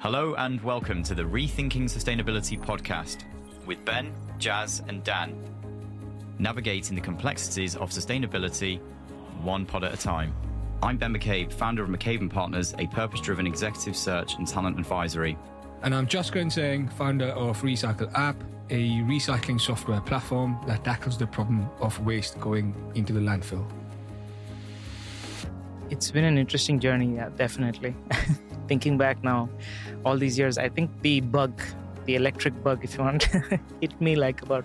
Hello and welcome to the Rethinking Sustainability podcast with Ben, Jazz, and Dan. Navigating the complexities of sustainability one pod at a time. I'm Ben McCabe, founder of McCabe and Partners, a purpose driven executive search and talent advisory. And I'm Jaskaran Singh, founder of Recycle App, a recycling software platform that tackles the problem of waste going into the landfill. It's been an interesting journey, yeah, definitely. Thinking back now, all these years, I think the bug, the electric bug, if you want, hit me like about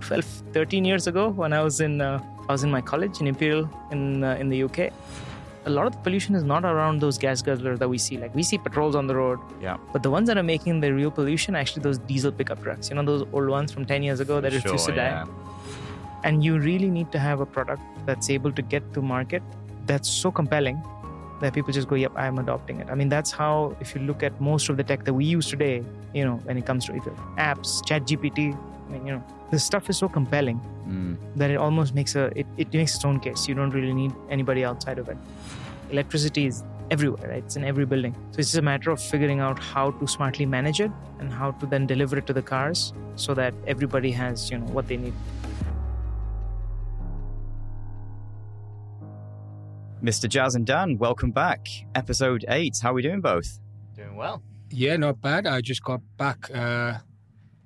12, 13 years ago when I was in uh, I was in my college in Imperial in uh, in the UK. A lot of the pollution is not around those gas guzzlers that we see. Like we see patrols on the road, Yeah. but the ones that are making the real pollution actually those diesel pickup trucks. You know those old ones from 10 years ago that refuse to die. And you really need to have a product that's able to get to market that's so compelling that people just go, yep, I'm adopting it. I mean, that's how, if you look at most of the tech that we use today, you know, when it comes to either apps, chat GPT, I mean, you know, this stuff is so compelling Mm. that it almost makes a, it, it makes its own case. You don't really need anybody outside of it. Electricity is everywhere, right? It's in every building. So it's just a matter of figuring out how to smartly manage it and how to then deliver it to the cars so that everybody has, you know, what they need. Mr. Jazz and Dan, welcome back. Episode 8. How are we doing both? Doing well. Yeah, not bad. I just got back uh,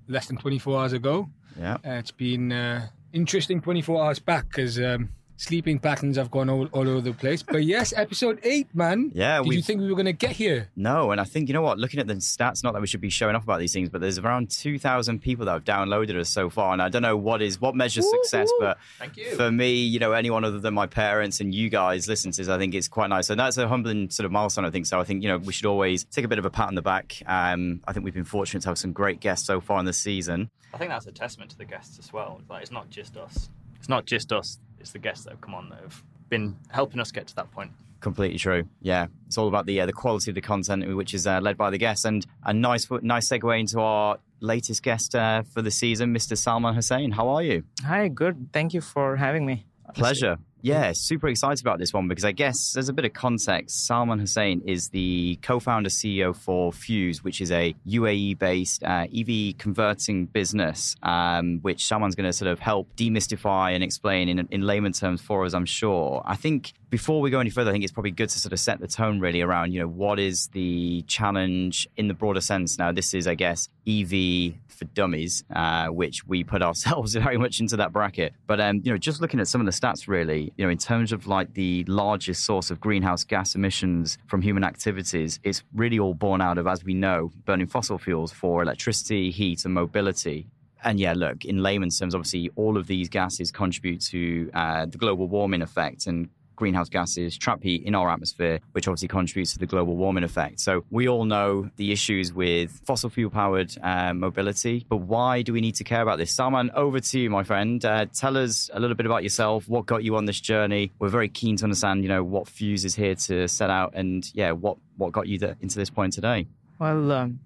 less than 24 hours ago. Yeah. Uh, it's been uh, interesting 24 hours back because um, sleeping patterns have gone all, all over the place. But yes, episode eight, man. Yeah, Did we you think we were going to get here? No, and I think you know what. Looking at the stats, not that we should be showing off about these things, but there's around two thousand people that have downloaded us so far, and I don't know what is what measures success, but Thank you. for me, you know, anyone other than my parents and you guys listen to this, I think it's quite nice, and that's a humbling sort of milestone. I think so. I think you know we should always take a bit of a pat on the back. Um, I think we've been fortunate to have some great guests so far in the season. I think that's a testament to the guests as well. Like it's not just us. It's not just us. It's the guests that have come on that have been helping us get to that point. Completely true. Yeah, it's all about the uh, the quality of the content, which is uh, led by the guests, and a nice nice segue into our latest guest uh, for the season, Mr. Salman Hussain. How are you? Hi, good. Thank you for having me. Pleasure. Yeah, super excited about this one because I guess there's a bit of context. Salman Hussain is the co founder CEO for Fuse, which is a UAE based uh, EV converting business, um, which Salman's going to sort of help demystify and explain in, in layman terms for us, I'm sure. I think before we go any further, I think it's probably good to sort of set the tone really around, you know, what is the challenge in the broader sense. Now, this is, I guess, EV for dummies, uh, which we put ourselves very much into that bracket. But um, you know, just looking at some of the stats, really, you know, in terms of like the largest source of greenhouse gas emissions from human activities, it's really all born out of, as we know, burning fossil fuels for electricity, heat, and mobility. And yeah, look, in layman's terms, obviously, all of these gases contribute to uh, the global warming effect and greenhouse gases trap heat in our atmosphere, which obviously contributes to the global warming effect. So we all know the issues with fossil fuel powered uh, mobility, but why do we need to care about this? Salman, over to you, my friend. Uh, tell us a little bit about yourself. What got you on this journey? We're very keen to understand, you know, what Fuse is here to set out, and yeah, what what got you the, into this point today. Well, um,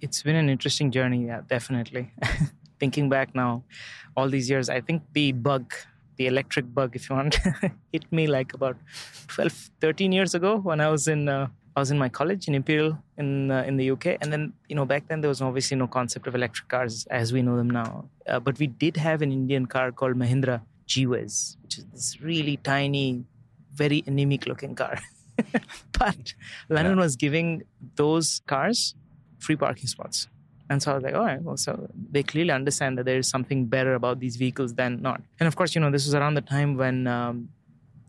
it's been an interesting journey, yeah, definitely. Thinking back now, all these years, I think the bug, the electric bug, if you want, hit me like about 12, 13 years ago when I was in. Uh, I was in my college in Imperial in uh, in the UK, and then you know back then there was obviously no concept of electric cars as we know them now. Uh, but we did have an Indian car called Mahindra G-Wiz, which is this really tiny, very anemic looking car. but London was giving those cars free parking spots. And so I was like, all right, well, so they clearly understand that there is something better about these vehicles than not. And of course, you know, this was around the time when, um,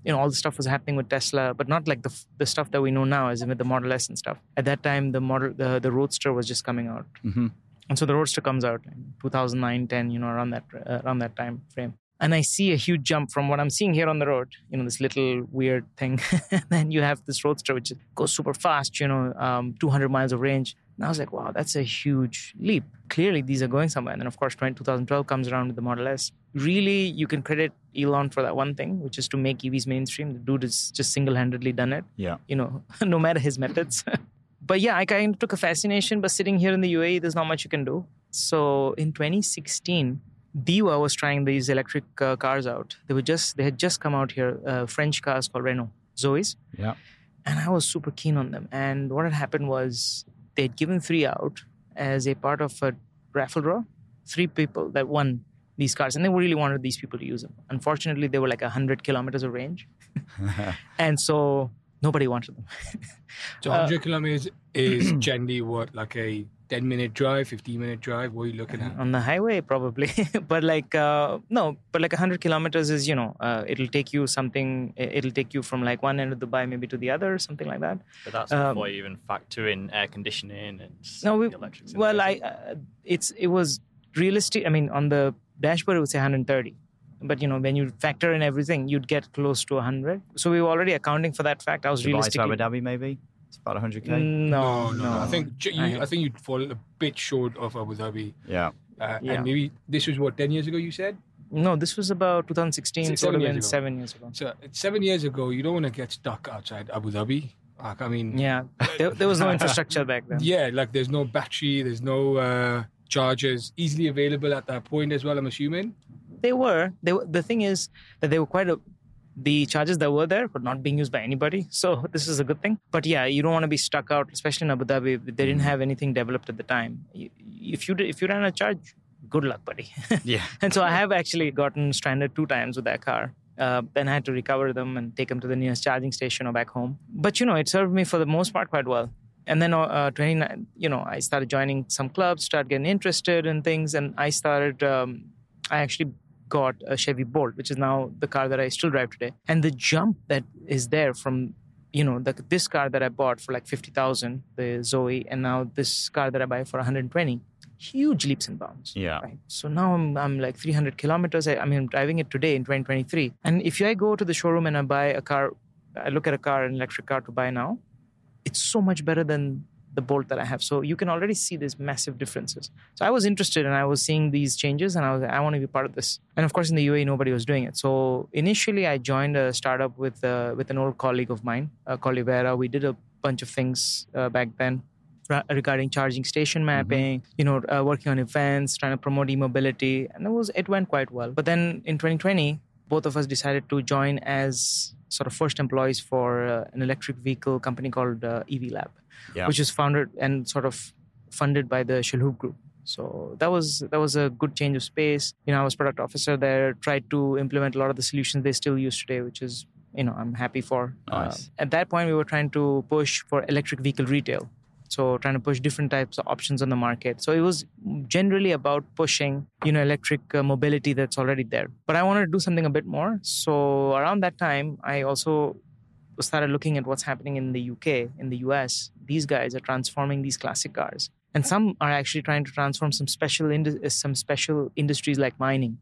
you know, all the stuff was happening with Tesla, but not like the, the stuff that we know now, as in with the Model S and stuff. At that time, the model, the, the Roadster was just coming out. hmm And so the Roadster comes out in 2009, 10, you know, around that, uh, around that time frame. And I see a huge jump from what I'm seeing here on the road, you know, this little weird thing. and then you have this Roadster, which goes super fast, you know, um, 200 miles of range. And I was like, wow, that's a huge leap. Clearly, these are going somewhere. And then, of course, 2012 comes around with the Model S. Really, you can credit Elon for that one thing, which is to make EVs mainstream. The dude has just single handedly done it, Yeah. you know, no matter his methods. but yeah, I kind of took a fascination. But sitting here in the UAE, there's not much you can do. So in 2016, DEWA was trying these electric uh, cars out. They were just they had just come out here, uh, French cars called Renault Zoes, Yeah. and I was super keen on them. And what had happened was they'd given three out as a part of a raffle draw. Three people that won these cars, and they really wanted these people to use them. Unfortunately, they were like hundred kilometers of range, and so nobody wanted them. So 100 kilometers is generally what, like a 10 minute drive, 15 minute drive? What are you looking at? on the highway probably but like uh, no but like 100 kilometers is you know uh, it'll take you something it'll take you from like one end of dubai maybe to the other something like that But that's Um, before you even factor in air conditioning and no we, the electrics. well i uh, it's it was realistic i mean on the dashboard it would say 130 but you know when you factor in everything you'd get close to 100 so we were already accounting for that fact i was realistic. Dubai to Abu Dhabi, maybe? It's about 100k. no, no, no, I think you, I- I think you'd fall a bit short of Abu Dhabi. Yeah. Uh, Yeah. And maybe this was what 10 years ago you said. no this was about 2016 Se- so it would seven years ago. seven years ago So seven years ago, you don't want to get stuck outside Abu Dhabi. Like, I mean, yeah there, there was no infrastructure back then yeah, like there's no battery, there's no uh, chargers easily available at that point as well. I'm assuming. they were they were, the thing is that they were quite a the charges that were there were not being used by anybody so this is a good thing but yeah you don't want to be stuck out especially in abu dhabi they didn't have anything developed at the time if you if you ran a charge good luck buddy Yeah. and so i have actually gotten stranded two times with that car uh, then I had to recover them and take them to the nearest charging station or back home. But you know, it served me for the most part quite well. And then, uh, 29, you know, I started joining some clubs, started getting interested in things, and I started. Um, I actually got a Chevy Bolt, which is now the car that I still drive today. And the jump that is there from, you know, the, this car that I bought for like fifty thousand, the Zoe, and now this car that I buy for one hundred twenty, huge leaps and bounds. Yeah. Right. So now I'm, I'm like 300 kilometers. I, I mean, I'm driving it today in 2023. And if I go to the showroom and I buy a car, I look at a car, an electric car to buy now, it's so much better than the Bolt that I have. So you can already see these massive differences. So I was interested and I was seeing these changes and I was I want to be part of this. And of course, in the UAE, nobody was doing it. So initially, I joined a startup with uh, with an old colleague of mine uh, called Ivera. We did a bunch of things uh, back then regarding charging station mapping, you know, uh, working on events, trying to promote e-mobility, and it was it went quite well. But then in 2020, both of us decided to join as sort of first employees for uh, an electric vehicle company called uh, EV Lab, Yeah. which is founded and sort of funded by the Shilhoop Group. So that was that was a good change of space. You know, I was product officer there, tried to implement a lot of the solutions they still use today, which is you know I'm happy for. Nice. Uh, at that point, we were trying to push for electric vehicle retail. So trying to push different types of options on the market. So it was generally about pushing, you know, electric uh, mobility that's already there. But I wanted to do something a bit more. So around that time, I also started looking at what's happening in the UK, in the US. These guys are transforming these classic cars, and some are actually trying to transform some special uh, some special industries like mining,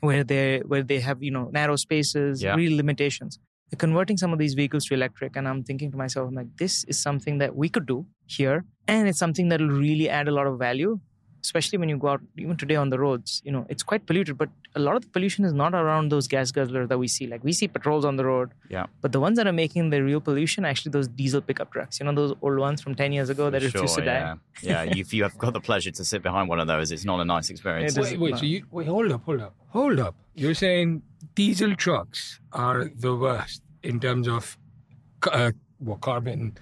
where they where they have you know narrow spaces, Yeah. real limitations. They're converting some of these vehicles to electric, and I'm thinking to myself, I'm like, this is something that we could do here, and it's something that will really add a lot of value especially when you go out even today on the roads you know it's quite polluted but a lot of the pollution is not around those gas guzzlers that we see like we see patrols on the road Yeah. but the ones that are making the real pollution actually those diesel pickup trucks you know those old ones from 10 years ago that For refuse to sure, die yeah. Yeah, if you have got the pleasure to sit behind one of those, it's not a nice experience. It is is- Wait, wait. So you wait. Hold up. Hold up. Hold up. You're saying diesel trucks are the worst in terms of ca- uh, what carbon,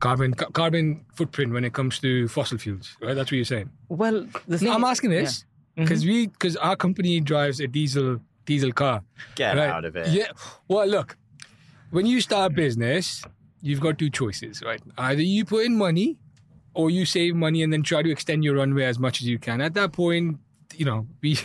carbon, ca- carbon footprint when it comes to fossil fuels. Right. That's what you're saying. well the thing No, I'm asking this Yeah. because mm-hmm. we because our company drives a diesel diesel car. Get right? out of it. Yeah. Well, look, when you start a business, you've got two choices, right? Either you put in money or you save money and then try to extend your runway as much as you can. At that point, you know, we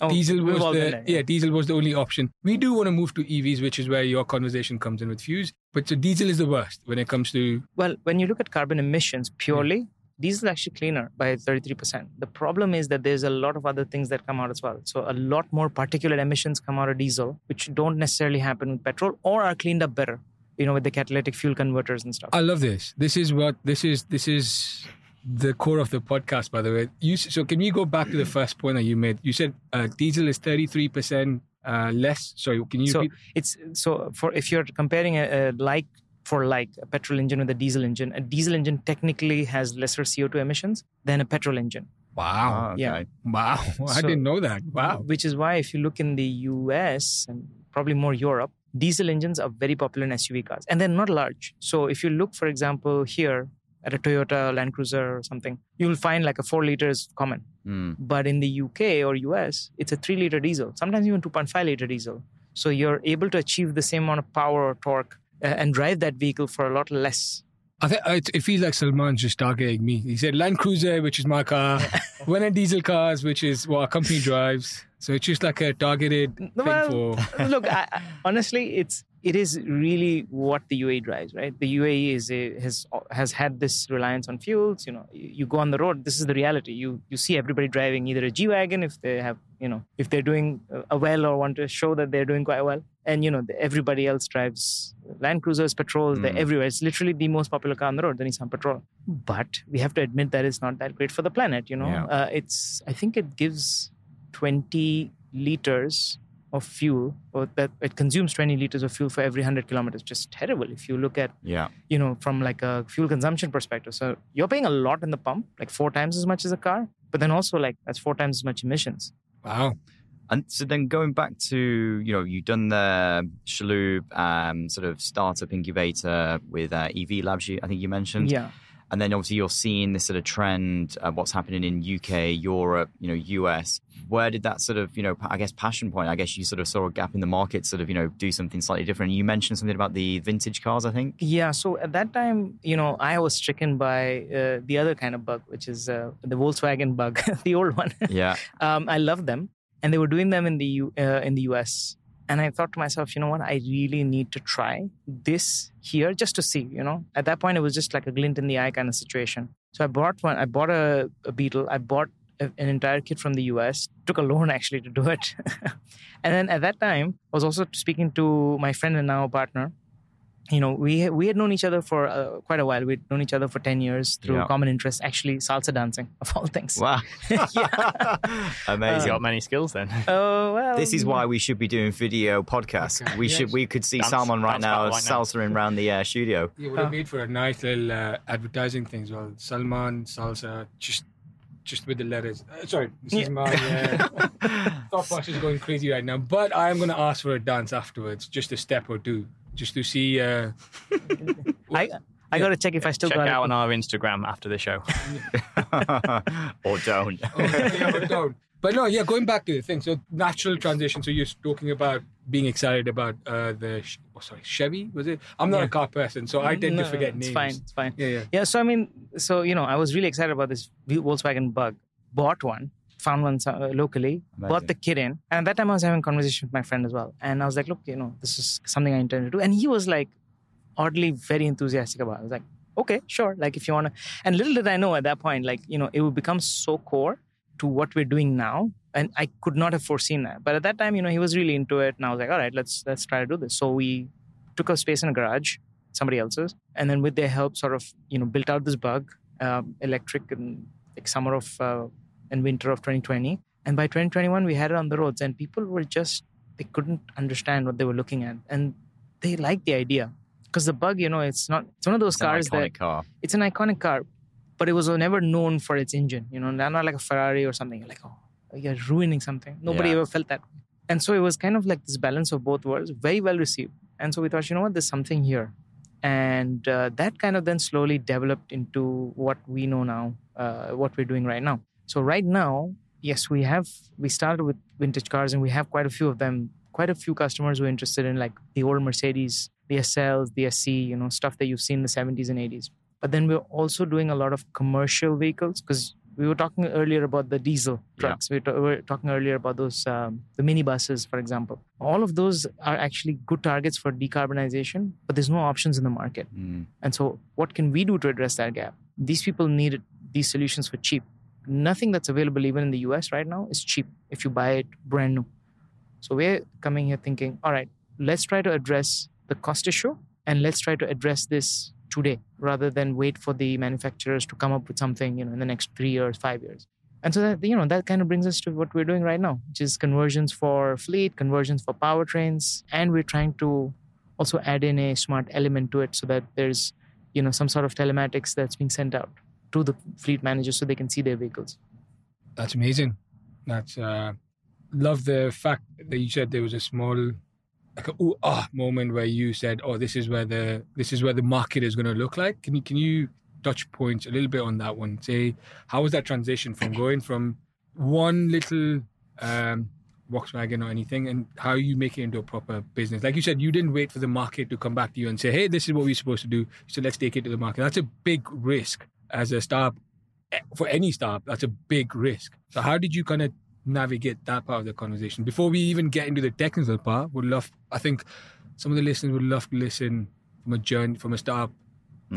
Oh, diesel was the there, yeah. diesel was the only option. We do want to move to EVs, which is where your conversation comes in with Fuse. But so diesel is the worst when it comes to Well, when you look at carbon emissions purely, hmm. diesel is actually cleaner by 33%. The problem is that there's a lot of other things that come out as well. So a lot more particulate emissions come out of diesel, which don't necessarily happen with petrol or are cleaned up better, you know, with the catalytic fuel converters and stuff. I love this. This is what this is. This is the core of the podcast, by the way. You so can we go back to the first point that you made? You said uh, diesel is thirty three percent uh, less. Sorry, can you so repeat? it's so for if you're comparing a, a like for like a petrol engine with a diesel engine, a diesel engine technically has lesser CO2 emissions than a petrol engine. Wow, Oh, okay. yeah. wow! I So- didn't know that. Wow. Which is why if you look in the US and probably more Europe, diesel engines are very popular in SUV cars and they're not large. So if you look, for example, here, at a Toyota Land Cruiser or something, you'll find like a four liters common. Mm. But in the UK or US, it's a three liter diesel, sometimes even 2.5 liter diesel. So you're able to achieve the same amount of power or torque uh, and drive that vehicle for a lot less. I think it, it feels like Salman's just targeting me. He said Land Cruiser, which is my car, when diesel cars, which is what our company drives. So it's just like a targeted thing for. Look, I, I- honestly, it's it is really what the UAE drives, right? The UAE is a, has has had this reliance on fuels. You know, you, you go on the road. This is the reality. You you see everybody driving either a G wagon if they have, you know, if they're doing a well or want to show that they're doing quite well, and you know, the, everybody else drives Land Cruisers, patrols. They're Mm. everywhere. It's literally the most popular car on the road, the Nissan Patrol. But we have to admit that it's not that great for the planet. You know, Yeah. uh, it's I think it gives 20 liters of fuel or that it consumes 20 liters of fuel for every 100 kilometers just terrible if you look at Yeah. you know from like a fuel consumption perspective so you're paying a lot in the pump like four times as much as a car but then also like that's four times as much emissions Wow. And so then going back to, you know, you've done the Shaloub um, sort of startup incubator with uh, EV Labs, you, I think you mentioned. yeah And then obviously you're seeing this sort of trend, uh, what's happening in UK, Europe, you know, US. Where did that sort of, you know, I guess passion point, I guess you sort of saw a gap in the market, sort of, you know, do something slightly different. You mentioned something about the vintage cars, I think. yeah so at that time you know i was stricken by uh, the other kind of bug which is uh, the volkswagen bug the old one Yeah. um, I loved them, and they were doing them in the U, uh, in the US. And I thought to myself, you know what? I really need to try this here just to see. You know, at that point, it was just like a glint in the eye kind of situation. So I bought one. I bought a, a Beetle. I bought a, an entire kit from the US. Took a loan actually to do it. and then at that time, I was also speaking to my friend and now partner. You know, we we had known each other for uh, quite a while. We'd known each other for ten years through Yeah. common interests. Actually, salsa dancing of all things. Wow. He's Amazing. got many skills then. Oh well. This is why we should be doing video podcasts. Okay. We Yes. should. We could see Dance- Salman right now, right now. salsaing around the uh, studio. You would have made for a nice little uh, advertising thing as well. Salman, salsa, just just with the letters. Uh, sorry, this is my uh, thought process is going crazy right now. But I am going to ask for a dance afterwards, just a step or two, just to see. Uh, I I gotta check if I still Check got out it. on our Instagram after the show. or don't. oh, yeah, but don't. But no, yeah, going back to the thing. So natural transition. So you're talking about being excited about uh, the sh- oh, sorry Chevy was it? I'm not Yeah. a car person, so I tend No, to forget it's names. It's fine. It's fine. Yeah, yeah. Yeah. So I mean, so you know, I was really excited about this Volkswagen Bug. Bought one, found one uh, locally, bought the kit in, and at that time I was having a conversation with my friend as well. And I was like, look, you know, this is something I intend to do. And he was like, oddly very enthusiastic about. it. I was like, okay, sure. Like if you wanna. And little did I know at that point, like you know, it would become so core to what we're doing now and i could not have foreseen that but at that time you know he was really into it and i was like all right let's let's try to do this so we took a space in a garage somebody else's and then with their help sort of you know built out this bug um, electric and like summer of uh, and winter of 2020 and by 2021 we had it on the roads and people were just they couldn't understand what they were looking at and they liked the idea because the bug you know it's not it's one of those It's an cars that car. it's an iconic car, but it was never known for its engine. You know, not not like a Ferrari or something. You're like, oh, you're ruining something. Nobody Yeah. ever felt that. And so it was kind of like this balance of both worlds, very well received. And so we thought, you know what, there's something here. And uh, that kind of then slowly developed into what we know now, uh, what we're doing right now. So right now, yes, we have, we started with vintage cars and we have quite a few of them, quite a few customers who are interested in like the old Mercedes, the SLs, the SC, you know, stuff that you've seen in the 70s and 80s. But then we're also doing a lot of commercial vehicles because we were talking earlier about the diesel Yeah. trucks. We, ta- we were talking earlier about those, um, the minibuses, for example. All of those are actually good targets for decarbonization, but there's no options in the market. Mm. And so, what can we do to address that gap? These people need these solutions for cheap. Nothing that's available, even in the US right now, is cheap if you buy it brand new. So, we're coming here thinking, all right, let's try to address the cost issue and let's try to address this today rather than wait for the manufacturers to come up with something you know in the next three years five years and so that you know that kind of brings us to what we're doing right now which is conversions for fleet conversions for powertrains and we're trying to also add in a smart element to it so that there's you know some sort of telematics that's being sent out to the fleet managers so they can see their vehicles That's amazing. That's uh love the fact that you said there was a small like a ooh ah moment where you said, "Oh, this is where the this is where the market is going to look like." Can you can you touch points a little bit on that one. Say, how was that transition from going from one little um, Volkswagen or anything, and how you make it into a proper business? Like you said, you didn't wait for the market to come back to you and say, "Hey, this is what we're supposed to do." So let's take it to the market. That's a big risk as a startup. eh, For any startup, that's a big risk. So how did you kind of navigate that part of the conversation before we even get into the technical part? Would love. I think some of the listeners would love to listen from a journey, from a startup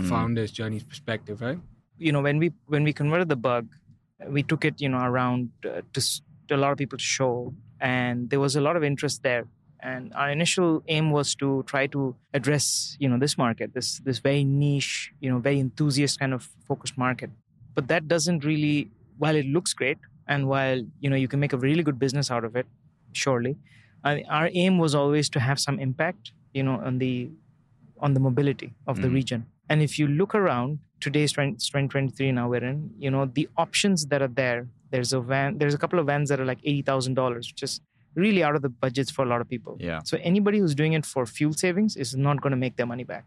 founder's journey perspective, right? you know when we when we converted the bug we took it you know around uh, to, to a lot of people to show and there was a lot of interest there and our initial aim was to try to address you know this market this this very niche you know very enthusiast kind of focused market but that doesn't really while it looks great and while you know you can make a really good business out of it surely I, our aim was always to have some impact you know on the on the mobility of the Mm. region and if you look around today's 20, 2023 now we're in you know the options that are there there's a van there's a couple of vans that are like $80000 which is really out of the budgets for a lot of people. Yeah. so anybody who's doing it for fuel savings is not going to make their money back.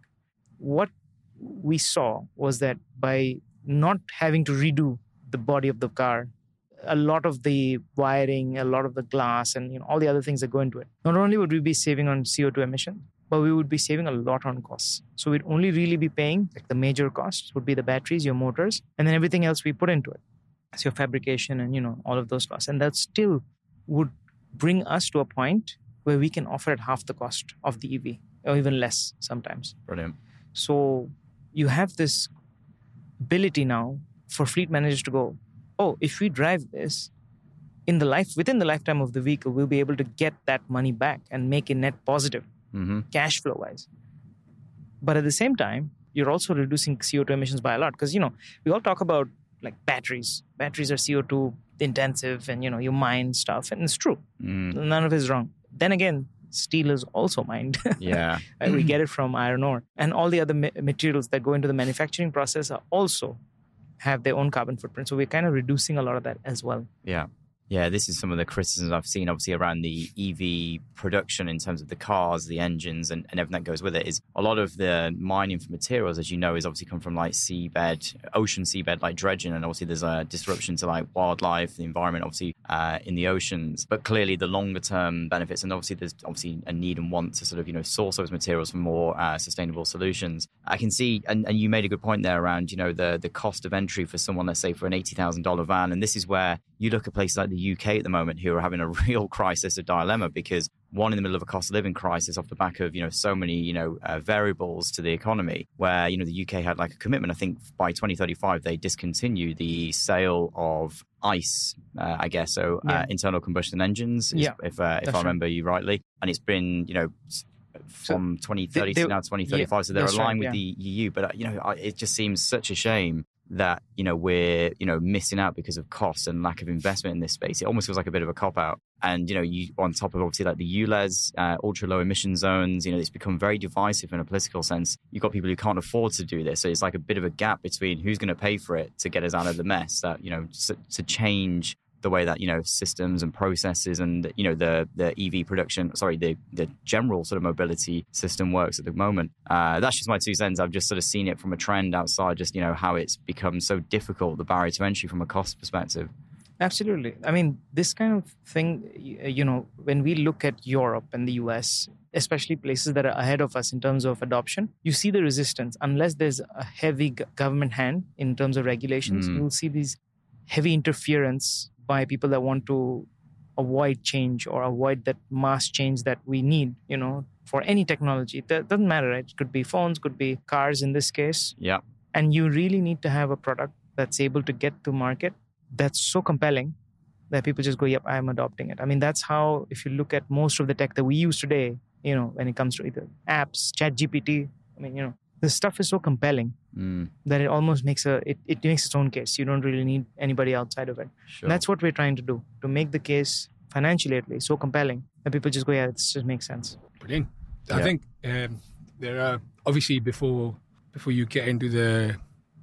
What we saw was that by not having to redo the body of the car a lot of the wiring a lot of the glass and you know all the other things that go into it not only would we be saving on co2 emission but we would be saving a lot on costs. So we'd only really be paying like the major costs would be the batteries your motors and then everything else we put into it. So your fabrication and you know all of those costs. And that still would bring us to a point where we can offer at half the cost of the ev or even less sometimes Brilliant. so you have this ability now for fleet managers to go, oh, if we drive this in the life within the lifetime of the vehicle, we'll be able to get that money back and make it net positive, hmm cash flow wise. But at the same time, you're also reducing CO2 emissions by a lot because you know we all talk about like batteries. Batteries are CO2 intensive, and you know you mine stuff, and it's true. Mm, None of it is wrong. Then again, steel is also mined. yeah. We get it from iron ore, and all the other ma- materials that go into the manufacturing process are also have their own carbon footprint. So we're kind of reducing a lot of that as well. Yeah. Yeah, this is some of the criticisms I've seen, obviously, around the EV production in terms of the cars, the engines, and, and everything that goes with it. Is a lot of the mining for materials, as you know, is obviously come from like seabed, ocean seabed, like dredging, and obviously there's a disruption to like wildlife, the environment, obviously uh, in the oceans. But clearly, the longer term benefits, and obviously there's obviously a need and want to sort of you know source those materials for more uh, sustainable solutions. I can see, and, and you made a good point there around you know the the cost of entry for someone, let's say, for an eighty thousand dollar van, and this is where you look at places like the UK at the moment who are having a real crisis, a dilemma, because one in the middle of a cost of living crisis off the back of you know so many you know uh, variables to the economy, where you know the UK had like a commitment. I think by 2035 they discontinue the sale of ICE, uh, I guess, so uh, Yeah. internal combustion engines, Yeah, if uh, if I right. remember you rightly, and it's been you know. From 2030 they- to now 2035, so they're that's right, aligned with yeah. the EU. But uh, you know, it just seems such a shame that you know we're you know missing out because of costs and lack of investment in this space. It almost feels like a bit of a cop out. And you know, you on top of obviously like the ULEZ, uh, ultra low emission zones, you know, it's become very divisive in a political sense. You've got people who can't afford to do this, so it's like a bit of a gap between who's going to pay for it to get us out of the mess. That you know, to, to change the way that you know systems and processes and you know the the EV production, sorry, the the general sort of mobility system works at the moment. Uh, that's just my two cents. I've just sort of seen it from a trend outside, just you know how it's become so difficult, the barrier to entry from a cost perspective. Absolutely. I mean, this kind of thing, you know, when we look at Europe and the US, especially places that are ahead of us in terms of adoption, you see the resistance. Unless there's a heavy government hand in terms of regulations, Mm. you'll see these heavy interference by people that want to avoid change or avoid that mass change that we need, you know, for any technology. It do- doesn't matter, right? It could be phones, could be cars in this case Yeah, and you really need to have a product that's able to get to market that's so compelling that people just go yep i'm adopting it i mean that's how if you look at most of the tech that we use today you know when it comes to either apps chat gpt i mean you know this stuff is so compelling mm, that it almost makes a it, it makes its own case you don't really need anybody outside of it sure. that's what we're trying to do to make the case financially at least so compelling that people just go yeah this just makes sense Brilliant. I Yeah. think um, there are obviously before before you get into the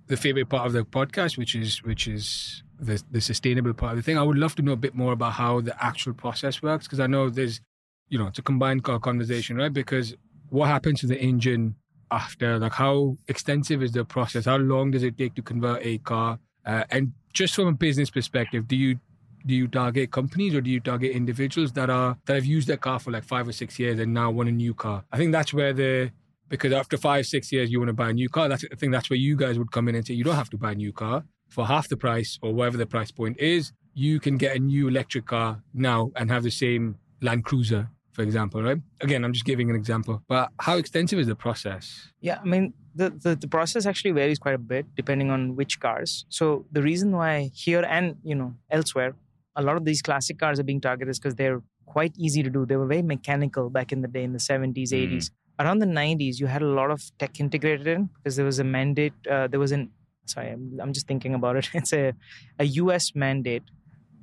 the favorite part of the podcast, which is which is the the sustainable part of the thing. I would love to know a bit more about how the actual process works because I know there's you know it's a combined conversation, right? Because what happens to the engine after? Like, how extensive is the process? How long does it take to convert a car? Uh, and just from a business perspective, do you do you target companies or do you target individuals that are that have used their car for like five or six years and now want a new car? I think that's where the because after five six years you want to buy a new car. That's I think that's where you guys would come in and say you don't have to buy a new car for half the price or whatever the price point is. You can get a new electric car now and have the same Land Cruiser for example, right? Again, I'm just giving an example. But how extensive is the process? Yeah, I mean, the, the, the, process actually varies quite a bit depending on which cars. So the reason why here and, you know, elsewhere, a lot of these classic cars are being targeted is because they're quite easy to do. They were very mechanical back in the day in the 70s, mm. 80s. Around the 90s, you had a lot of tech integrated in because there was a mandate. Uh, there was an, sorry, I'm, I'm just thinking about it. It's a, a US mandate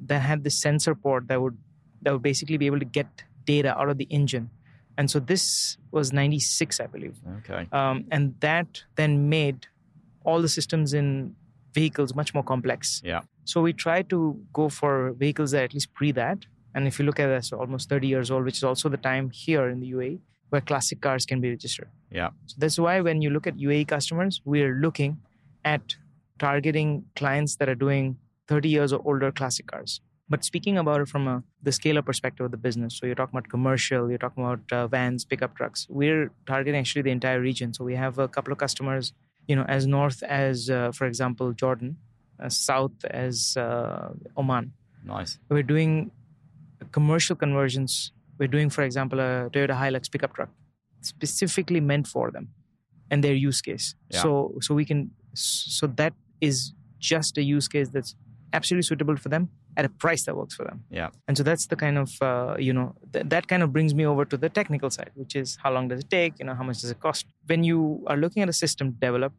that had the sensor port that would that would basically be able to get data out of the engine. And so this was 96, I believe. Okay. Um, and that then made all the systems in vehicles much more complex. Yeah. So we try to go for vehicles that at least pre that. And if you look at this, almost 30 years old, which is also the time here in the UAE where classic cars can be registered. Yeah. So that's why when you look at UAE customers, we're looking at targeting clients that are doing 30 years or older classic cars. But speaking about it from a, the scaler perspective of the business, so you're talking about commercial, you're talking about uh, vans, pickup trucks. We're targeting actually the entire region. So we have a couple of customers, you know, as north as, uh, for example, Jordan, as south as uh, Oman. Nice. We're doing commercial conversions. We're doing, for example, a Toyota Hilux pickup truck, specifically meant for them and their use case. Yeah. So, so we can, so that is just a use case that's absolutely suitable for them at a price that works for them. Yeah. And so that's the kind of uh, you know th- that kind of brings me over to the technical side, which is how long does it take? You know, how much does it cost? When you are looking at a system develop,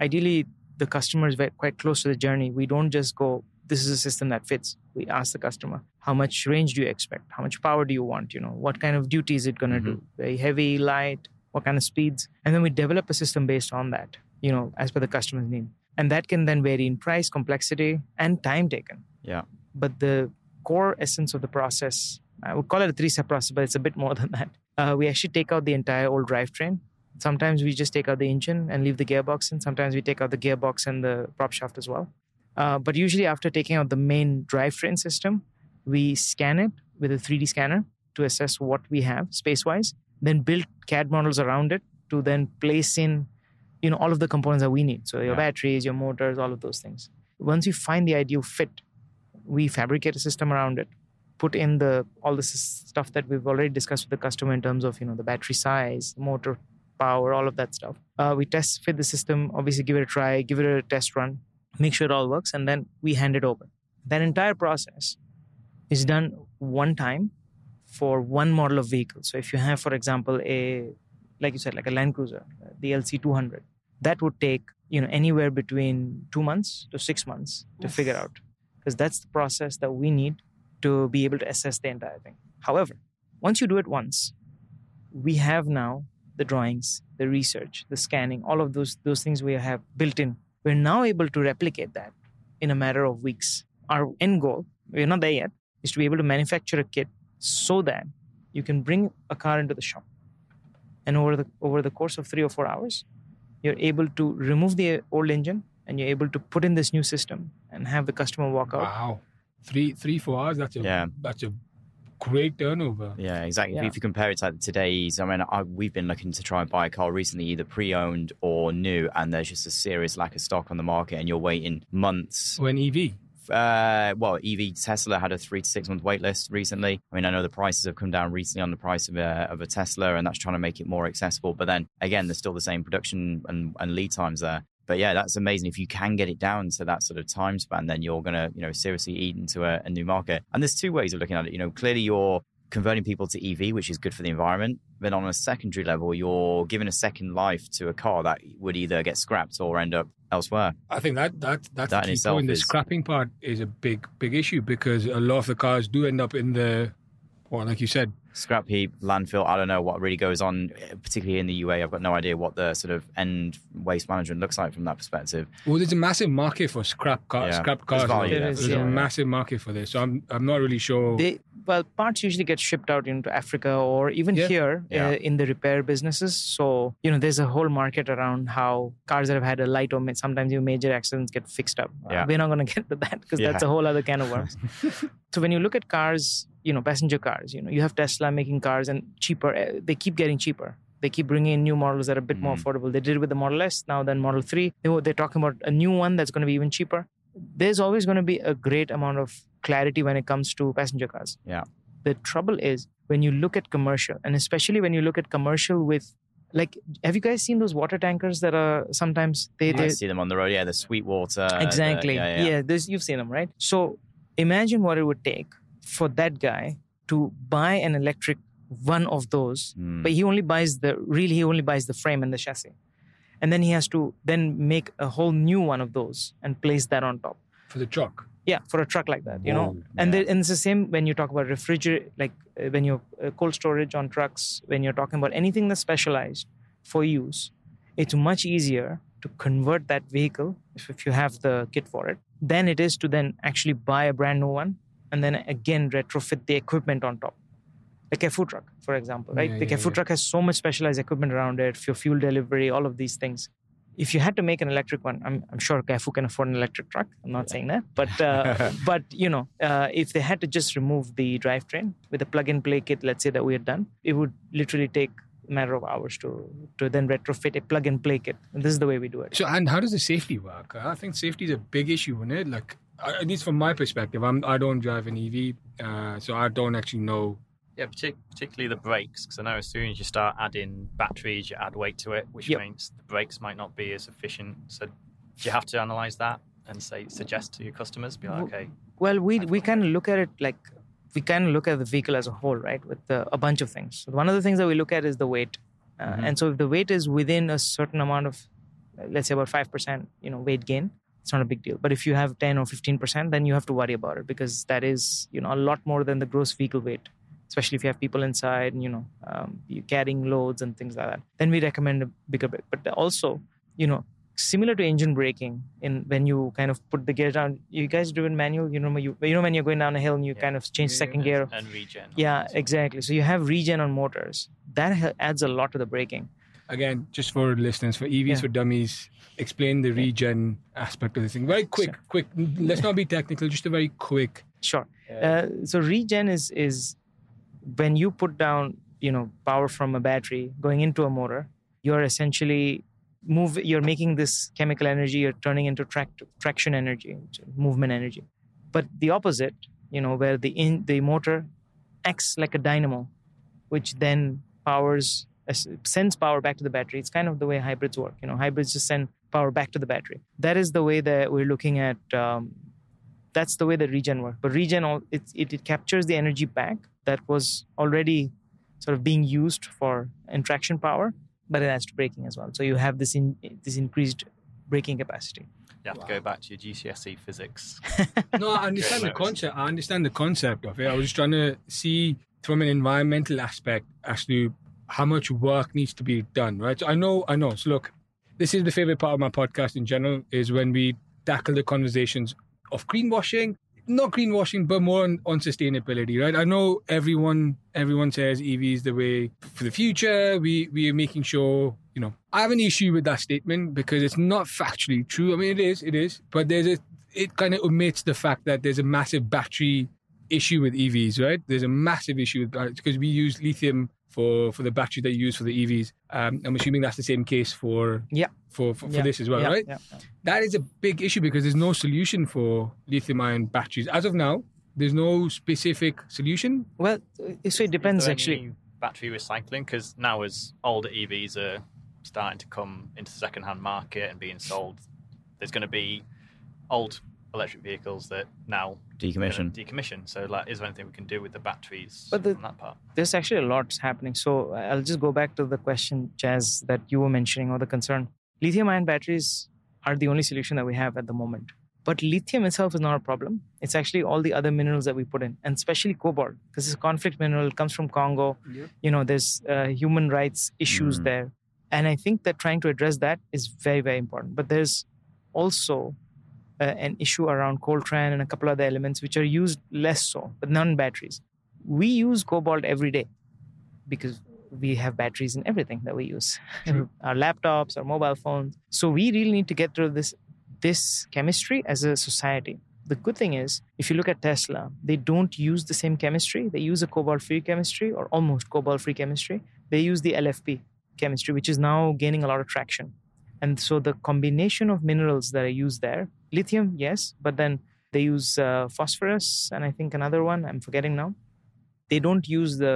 ideally the customer is very, quite close to the journey. We don't just go, this is a system that fits. We ask the customer, how much range do you expect? How much power do you want? You know, what kind of duty is it going to mm-hmm. do? Very heavy, light, what kind of speeds? And then we develop a system based on that. You know, as per the customer's need. And that can then vary in price, complexity, and time taken. Yeah but the core essence of the process, I would call it a three step process, but it's a bit more than that. Uh, we actually take out the entire old drivetrain. Sometimes we just take out the engine and leave the gearbox in. Sometimes we take out the gearbox and the prop shaft as well. Uh, but usually, after taking out the main drivetrain system, we scan it with a 3D scanner to assess what we have space wise, then build CAD models around it to then place in you know all of the components that we need. So your yeah. batteries your motors all of those things. Once you find the ideal fit we fabricate a system around it put in the all the stuff that we've already discussed with the customer in terms of you know the battery size motor power all of that stuff. Uh, we test fit the system obviously give it a try give it a test run make sure it all works and then we hand it over. That entire process is done one time for one model of vehicle. So if you have for example a like you said like a land cruiser uh, the lc200 that would take you know anywhere between two months to six months to figure out because that's the process that we need to be able to assess the entire thing. However, once you do it once, we have now the drawings, the research, the scanning, all of those those things we have built in. We're now able to replicate that in a matter of weeks. Our end goal, we're not there yet, is to be able to manufacture a kit so that you can bring a car into the shop. And over the over the course of three or four hours, you're able to remove the old engine and you're able to put in this new system and have the customer walk out. Wow, three three four hours. That's a yeah. That's a great turnover. Yeah, exactly. Yeah. If you compare it to today's, I mean, I, we've been looking to try and buy a car recently, either pre-owned or new, and there's just a serious lack of stock on the market, and you're waiting months. When EV. Uh, well, EV Tesla had a three to six month wait list recently. I mean, I know the prices have come down recently on the price of a, of a Tesla, and that's trying to make it more accessible. But then again, there's still the same production and, and lead times there but yeah, that's amazing. If you can get it down to that sort of time span, then you're to, you know, seriously eat into a, a, new market. And there's two ways of looking at it. You know, clearly you're converting people to EV, which is good for the environment. But on a secondary level, you're giving a second life to a car that would either get scrapped or end up elsewhere. I think that that that's that the key point. The scrapping part is a big big issue because a lot of the cars do end up in the, well, like you said, scrap heap, landfill. I don't know what really goes on, particularly in the UA. I've got no idea what the sort of end waste management looks like from that perspective. Well, there's a massive market for scrap cars. Yeah. Scrap cars. Value, there's, there's yeah. a massive market for this. So I'm I'm not really sure. They well, parts usually get shipped out into Africa or even Yeah. here Yeah. uh, in the repair businesses. So, you know, there's a whole market around how cars that have had a light or sometimes even major accidents get fixed up. Uh, we're not going to get to that because Yeah. that's a whole other can of worms. so, when you look at cars, you know, passenger cars, you know, you have Tesla making cars and cheaper, uh, they keep getting cheaper. They keep bringing in new models that are a bit more Mhm. affordable. They did it with the Model S, now then Model 3. They, they're talking about a new one that's going to be even cheaper. There's always going to be a great amount of clarity when it comes to passenger cars. Yeah. The trouble is when you look at commercial, and especially when you look at commercial with, like, have you guys seen those water tankers that are sometimes they, I they see them on the road. Yeah, the Sweetwater. the- exactly yeah, yeah. this you've seen them right so imagine what it would take for that guy to buy an electric one of those Mm. but he only buys the really he only buys the frame and the chassis and then he has to then make a whole new one of those and place that on top for the truck. yeah for a truck like that you know Whoa, and, yeah. there, and it's the same when you talk about refrigerate like uh, when you're uh, cold storage on trucks when you're talking about anything that's specialized for use it's much easier to convert that vehicle if, if you have the kit for it than it is to then actually buy a brand new one and then again retrofit the equipment on top like a food truck for example right Yeah, like yeah, a food truck has so much specialized equipment around it for fuel delivery all of these things if you had to make an electric one, I'm, I'm sure Carrefour can afford an electric truck. I'm not saying that, but uh, but you know, uh, if they had to just remove the drivetrain with a plug-and-play kit, let's say that we had done, it would literally take a matter of hours to to then retrofit a plug-and-play kit. And this is the way we do it. So, and how does the safety work? I think safety is a big issue, isn't it? Like, at least from my perspective, I'm I don't drive an EV, uh, so I don't actually know. Yeah, particularly the brakes, because I know as soon as you start adding batteries, you add weight to it, which Yep. means the brakes might not be as efficient. So, do you have to analyze that and say suggest to your customers, be like, okay, Well, we we kind look at it like we can look at the vehicle as a whole, right? With the, a bunch of things. So one of the things that we look at is the weight, uh, Mhm. and so if the weight is within a certain amount of, let's say about five percent, you know, weight gain, it's not a big deal. But if you have ten or fifteen percent, then you have to worry about it because that is you know a lot more than the gross vehicle weight. Especially if you have people inside, and you know, um, you carrying loads and things like that. Then we recommend a bigger brake. But also, you know, similar to engine braking in when you kind of put the gear down you guys do it manual you know when you you know when you're going down a hill and you Yeah. kind of change Yeah, second gear and regen. yeah exactly so you have regen on motors that adds a lot to the braking Again, just for listeners, for EVs Yeah. for dummies, explain the regen aspect of the thing. Very quick, Sure. quick. Let's not be technical. Just a very quick. sure uh, so regen is is when you put down you know power from a battery going into a motor you're essentially move you're making this chemical energy you're turning into tract, traction energy movement energy. But the opposite you know where the in the motor acts like a dynamo which then powers sends power back to the battery. It's kind of the way hybrids work you know hybrids just send power back to the battery. That is the way that we're looking at um, that's the way the regen works but regen all it, it, it captures the energy back that was already sort of being used for traction power but it adds to braking as well so you have this in this increased braking capacity You have to go back to your GCSE physics. No, I understand the concept. I understand the concept of it. I was just trying to see from an environmental aspect as to how much work needs to be done, right? So I know, I know. So look, this is the favorite part of my podcast in general is when we tackle the conversations of greenwashing, not greenwashing, but more on, on sustainability, right? I know everyone everyone says EV is the way for the future. We we are making sure, you know, I have an issue with that statement because it's not factually true. I mean, it is, it is, but there's a it kind of omits the fact that there's a massive battery issue with EVs, right? There's a massive issue with because we use lithium for for the battery that you use for the EVs. Um, I'm assuming that's the same case for Yeah. for for, for Yeah, this as well, yeah, right? yeah, yeah. That is a big issue because there's no solution for lithium ion batteries as of now. There's no specific solution. well so it depends Is there actually any battery recycling because now as older EVs are starting to come into the second-hand market and being sold, there's going to be old electric vehicles that now Decommission. decommission. So, like, is there anything we can do with the batteries But the- on that part? there's actually a lot happening. So I'll just go back to the question, Jazz, that you were mentioning or the concern. Lithium ion batteries are the only solution that we have at the moment. But lithium itself is not a problem. It's actually all the other minerals that we put in, and especially cobalt, because it's a conflict mineral. Comes from Congo. You know, there's uh, human rights issues Mm. there. And I think that trying to address that is very, very important. But there's also uh, an issue around coltan and a couple of other elements which are used less so, but non batteries. we use cobalt every day because we have batteries in everything that we use. Our laptops our mobile phones. So we really need to get through this this chemistry as a society. The good thing is if you look at tesla they don't use the same chemistry. They use a cobalt free chemistry or almost cobalt free chemistry. They use the lfp chemistry which is now gaining a lot of traction. And so the combination of minerals that are used there lithium yes but then they use uh, phosphorus and i think another one i'm forgetting now they don't use the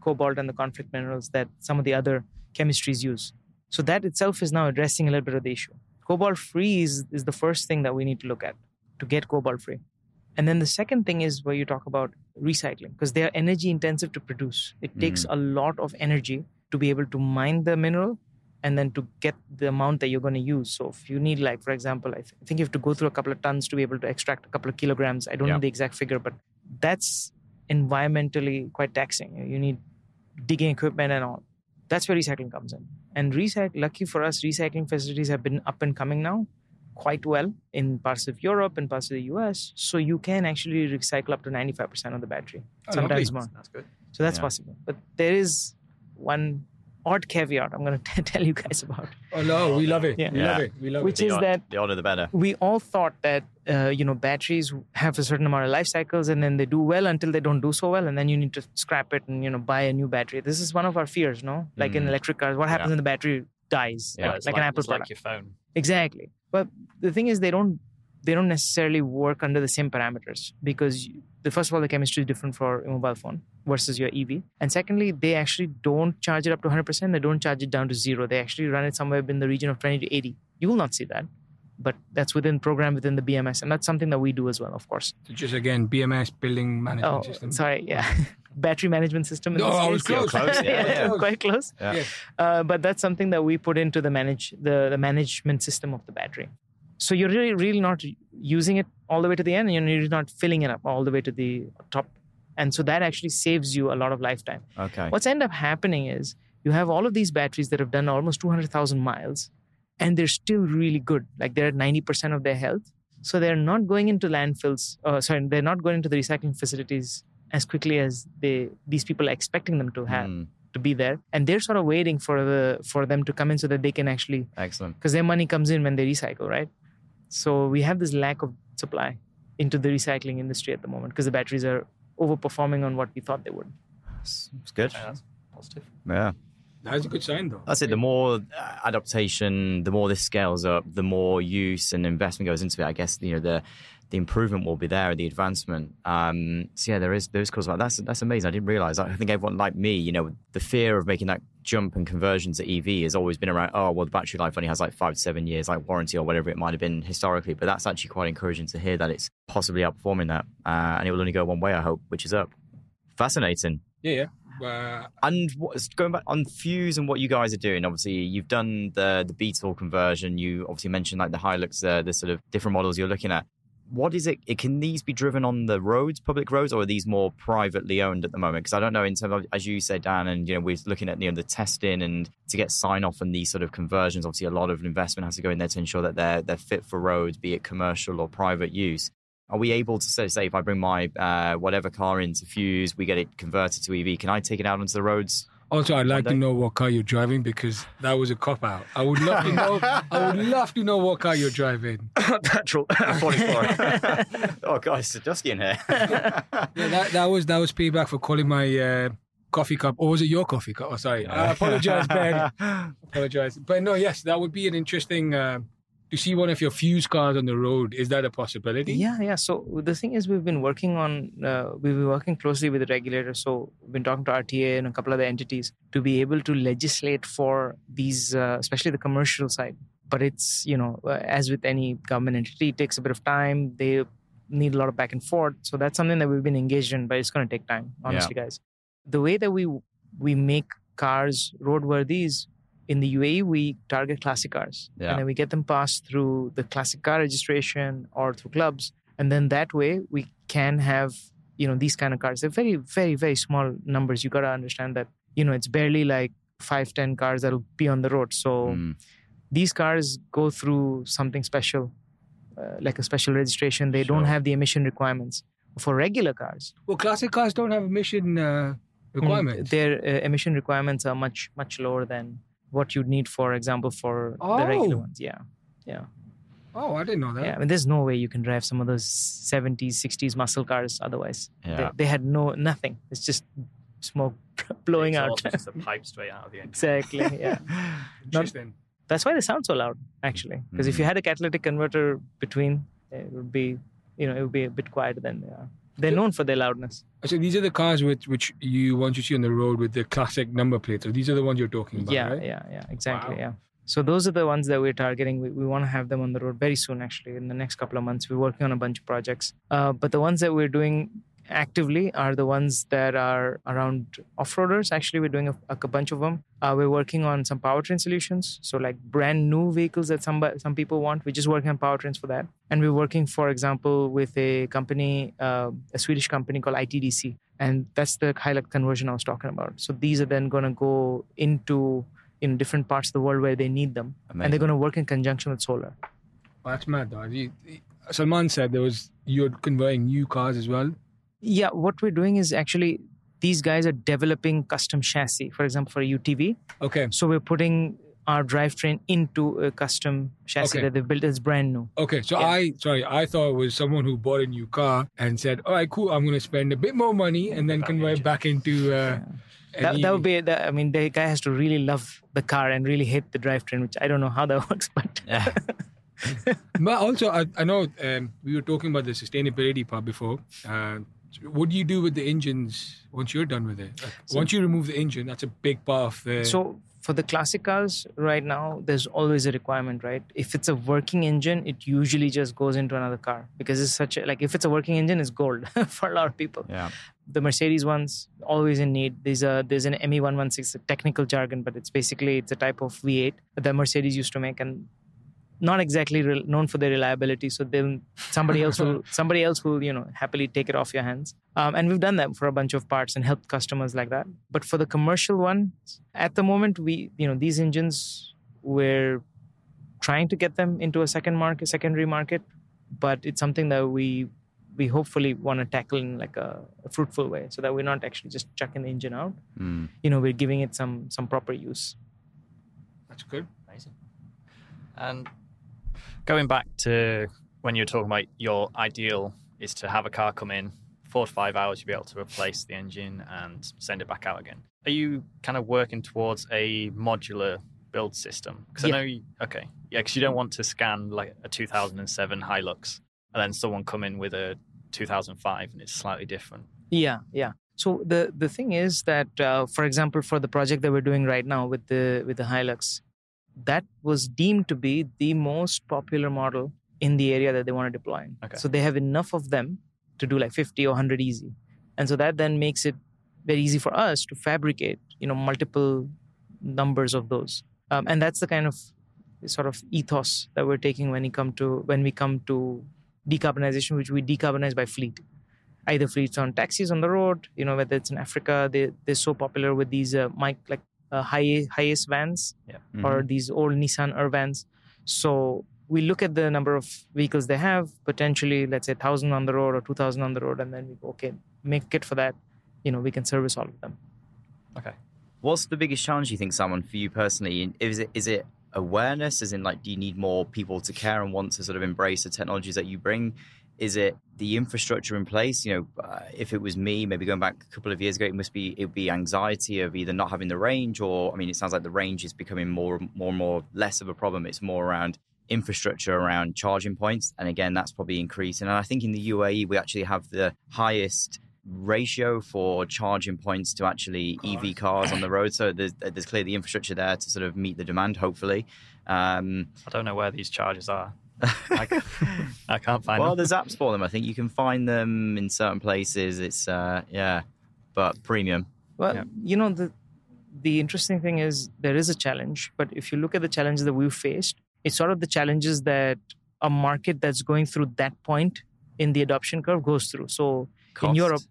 cobalt and the conflict minerals that some of the other chemistries use. So that itself is now addressing a little bit of the issue. Cobalt free is, is the first thing that we need to look at to get cobalt free. And then the second thing is where you talk about recycling because they are energy intensive to produce. It takes Mm. a lot of energy to be able to mine the mineral and then to get the amount that you're going to use. So if you need, like, for example, I, th- I think you have to go through a couple of tons to be able to extract a couple of kilograms. I don't Yeah. know the exact figure, but that's environmentally quite taxing. You need digging equipment and all. That's where recycling comes in. And recycle, lucky for us, recycling facilities have been up and coming now quite well in parts of Europe and parts of the US. So you can actually recycle up to 95% of the battery, Oh, sometimes lovely. more. That's good. So that's Yeah. possible. But there is one odd caveat I'm going to tell you guys about, Oh no, we love it. Yeah. We love it. We love which it. is the, that the older the better. we all thought that uh, you know batteries have a certain amount of life cycles and then they do well until they don't do so well and then you need to scrap it and you know buy a new battery this is one of our fears no like in Mm. electric cars what happens Yeah. when the battery dies Yeah, like, it's like an apple it's like your phone. exactly but the thing is they don't they don't necessarily work under the same parameters because the first of all the chemistry is different for a mobile phone versus your ev and secondly they actually don't charge it up to 100% they don't charge it down to zero they actually run it somewhere in the region of 20 to 80 you will not see that but that's within program within the bms and that's something that we do as well of course So just again, BMS building management oh system. sorry yeah battery management system in No, this I was close. close, yeah, Yeah, yeah. quite close Yeah. Yeah. uh, but that's something that we put into the manage the, the management system of the battery so you're really really not using it all the way to the end and you're not filling it up all the way to the top and so that actually saves you a lot of lifetime Okay. what's end up happening is you have all of these batteries that have done almost 200,000 miles and they're still really good. Like they're at 90% of their health. So they're not going into landfills, uh, sorry, they're not going into the recycling facilities as quickly as they these people are expecting them to have Mm, to be there. And they're sort of waiting for the for them to come in so that they can actually excellent. because their money comes in when they recycle, right? So we have this lack of supply into the recycling industry at the moment because the batteries are overperforming on what we thought they would. It's, it's good. Yeah, that's positive. Yeah. That's a good sign, though. That's it. The more uh, adaptation, the more this scales up, the more use and investment goes into it. I guess you know the the improvement will be there, the advancement. Um, so yeah, there is those cause like that's that's amazing. I didn't realize. I think everyone like me, you know, the fear of making that jump and conversion to EV has always been around. Oh well, the battery life only has like five to seven years, like warranty or whatever it might have been historically. But that's actually quite encouraging to hear that it's possibly outperforming that, uh, and it will only go one way. I hope, which is up. Fascinating. Yeah, yeah. Uh, And what's going back on Fuse and what you guys are doing? Obviously, you've done the the Beetle conversion. You obviously mentioned like the Hilux, uh, the sort of different models you're looking at. What is it? Can these be driven on the roads, public roads, or are these more privately owned at the moment? Because I don't know in terms of, as you said, Dan, and you know we're looking at you know the testing and to get sign off on these sort of conversions. Obviously, a lot of investment has to go in there to ensure that they're they're fit for roads, be it commercial or private use. Are we able to say, say if I bring my uh, whatever car into Fuse, we get it converted to EV? Can I take it out onto the roads? Also, I'd like to know what car you're driving because that was a cop out. I would love to know. I would love to know what car you're driving. Petrol, 44. oh, God, it's dusty in here. Yeah, that, that was that was payback for calling my uh, coffee cup. Or was it your coffee cup? Oh, sorry. I apologize, Ben. apologize. But no, yes, that would be an interesting uh, to see one of your fuse cars on the road. Is that a possibility? Yeah, yeah. So the thing is, we've been working on, uh, we've been working closely with the regulator. So we've been talking to RTA and a couple other entities to be able to legislate for these, uh, especially the commercial side. But it's, you know, uh, as with any government entity, it takes a bit of time. They need a lot of back and forth. So that's something that we've been engaged in, but it's going to take time, honestly, guys. The way that we we make cars roadworthy is in the UAE, we target classic cars. Yeah. And then we get them passed through the classic car registration or through clubs. And then that way we can have, you know, these kind of cars. They're very, very, very small numbers. You got to understand that, you know, it's barely like five, 10 cars that'll be on the road. So Mm, these cars go through something special, uh, like a special registration. They don't have the emission requirements. For regular cars, Well, classic cars don't have emission uh, mm, requirements. their uh, emission requirements are much much lower than what you'd need, for example, for the regular Oh. ones. Yeah, yeah, oh, I didn't know that. yeah. I mean, there's no way you can drive some of those 70s, 60s muscle cars otherwise. Yeah. They, they had no nothing. It's just smoke blowing out. exhaust is just a pipe straight out of the engine. exactly. Yeah. Interesting. That's why they sound so loud, actually. Because if you mm. had a catalytic converter between, it would be, you know, it would be a bit quieter than they are. They're known for their loudness. So these are the cars which which you want to see on the road with the classic number plates. So these are the ones you're talking about, yeah, right? yeah, yeah, exactly. Wow. Yeah. So those are the ones that we're targeting. We, we want to have them on the road very soon, actually, in the next couple of months. We're working on a bunch of projects. Uh, but the ones that we're doing actively are the ones that are around off-roaders. Actually, we're doing a, a bunch of them. Uh, we're working on some powertrain solutions. So like brand new vehicles that some some people want. We're just working on powertrains for that. And we're working, for example, with a company, uh, a Swedish company called ITDC, and that's the Hilux conversion I was talking about. So these are then going to go into in different parts of the world where they need them, and they're going to work in conjunction with solar. That's mad, though. You- Salman said there was you're converting new cars as well. Yeah, what we're doing is actually these guys are developing custom chassis. For example, for a UTV, Okay, so we're putting our drivetrain into a custom chassis Okay. that they've built. It's brand new. okay. So Yeah. I sorry, I thought it was someone who bought a new car and said, "All right, cool. I'm going to spend a bit more money and then convert engine. back into." Uh, an That, that would be. That, I mean, the guy has to really love the car and really hate the drivetrain, which I don't know how that works, but Yeah. But also, I, I know um, we were talking about the sustainability part before. Uh, so what do you do with the engines once you're done with it? Uh, like, once you remove the engine, that's a big part of the. So for the classic cars right now, there's always a requirement, right? If it's a working engine, it usually just goes into another car because it's such a like if it's a working engine, it's gold for a lot of people. yeah. The Mercedes ones always in need. There's a there's an ME one one six technical jargon, but it's basically it's a type of V8 that Mercedes used to make and not exactly re- known for their reliability. So then somebody else will somebody else will you know happily take it off your hands. Um, and we've done that for a bunch of parts and helped customers like that. But for the commercial one, at the moment we you know these engines we're trying to get them into a second market, secondary market, but it's something that we we hopefully want to tackle in like a, a fruitful way, so that we're not actually just chucking the engine out. Mm. You know, we're giving it some some proper use. that's good. Amazing. And going back to when you were talking about your ideal is to have a car come in four to five hours, you'll be able to replace the engine and send it back out again. Are you kind of working towards a modular build system? Because Yeah. I know, you, okay, yeah, because you don't want to scan like a 2007 Hilux and then someone come in with a 2005 and it's slightly different. Yeah, yeah. So the the thing is that, uh, for example, for the project that we're doing right now with the with the Hilux, that was deemed to be the most popular model in the area that they want to deploy in. Okay. So they have enough of them to do like 50 or 100 easy, and so that then makes it very easy for us to fabricate, you know, multiple numbers of those, um, and that's the kind of sort of ethos that we're taking when we come to when we come to decarbonization, which we decarbonize by fleet either fleets on taxis on the road, you know, whether it's in Africa, they, they're so popular with these uh, mic, like uh, high, HiAce vans Mm-hmm. or these old Nissan Urvans. So we look at the number of vehicles they have, potentially, let's say 1,000 on the road or 2,000 on the road, and then we go, okay, make it for that. You know, we can service all of them. Okay. What's the biggest challenge you think, Salman, for you personally? Is it is it awareness, as in like, do you need more people to care and want to sort of embrace the technologies that you bring? Is it the infrastructure in place? You know, uh, if it was me, maybe going back a couple of years ago, it must be it would be anxiety of either not having the range, or I mean, it sounds like the range is becoming more more and more less of a problem. It's more around infrastructure around charging points, and again, that's probably increasing. And I think in the UAE, we actually have the highest ratio for charging points to actually EV cars on the road. So there's, there's clearly the infrastructure there to sort of meet the demand, hopefully. Um, I don't know where these charges are. I, ca- I can't find well, them. there's apps for them. I think you can find them in certain places. It's uh, yeah, but premium. Well, Yeah. you know, the the interesting thing is there is a challenge, but if you look at the challenges that we've faced, it's sort of the challenges that a market that's going through that point in the adoption curve goes through. So Cost. in Europe,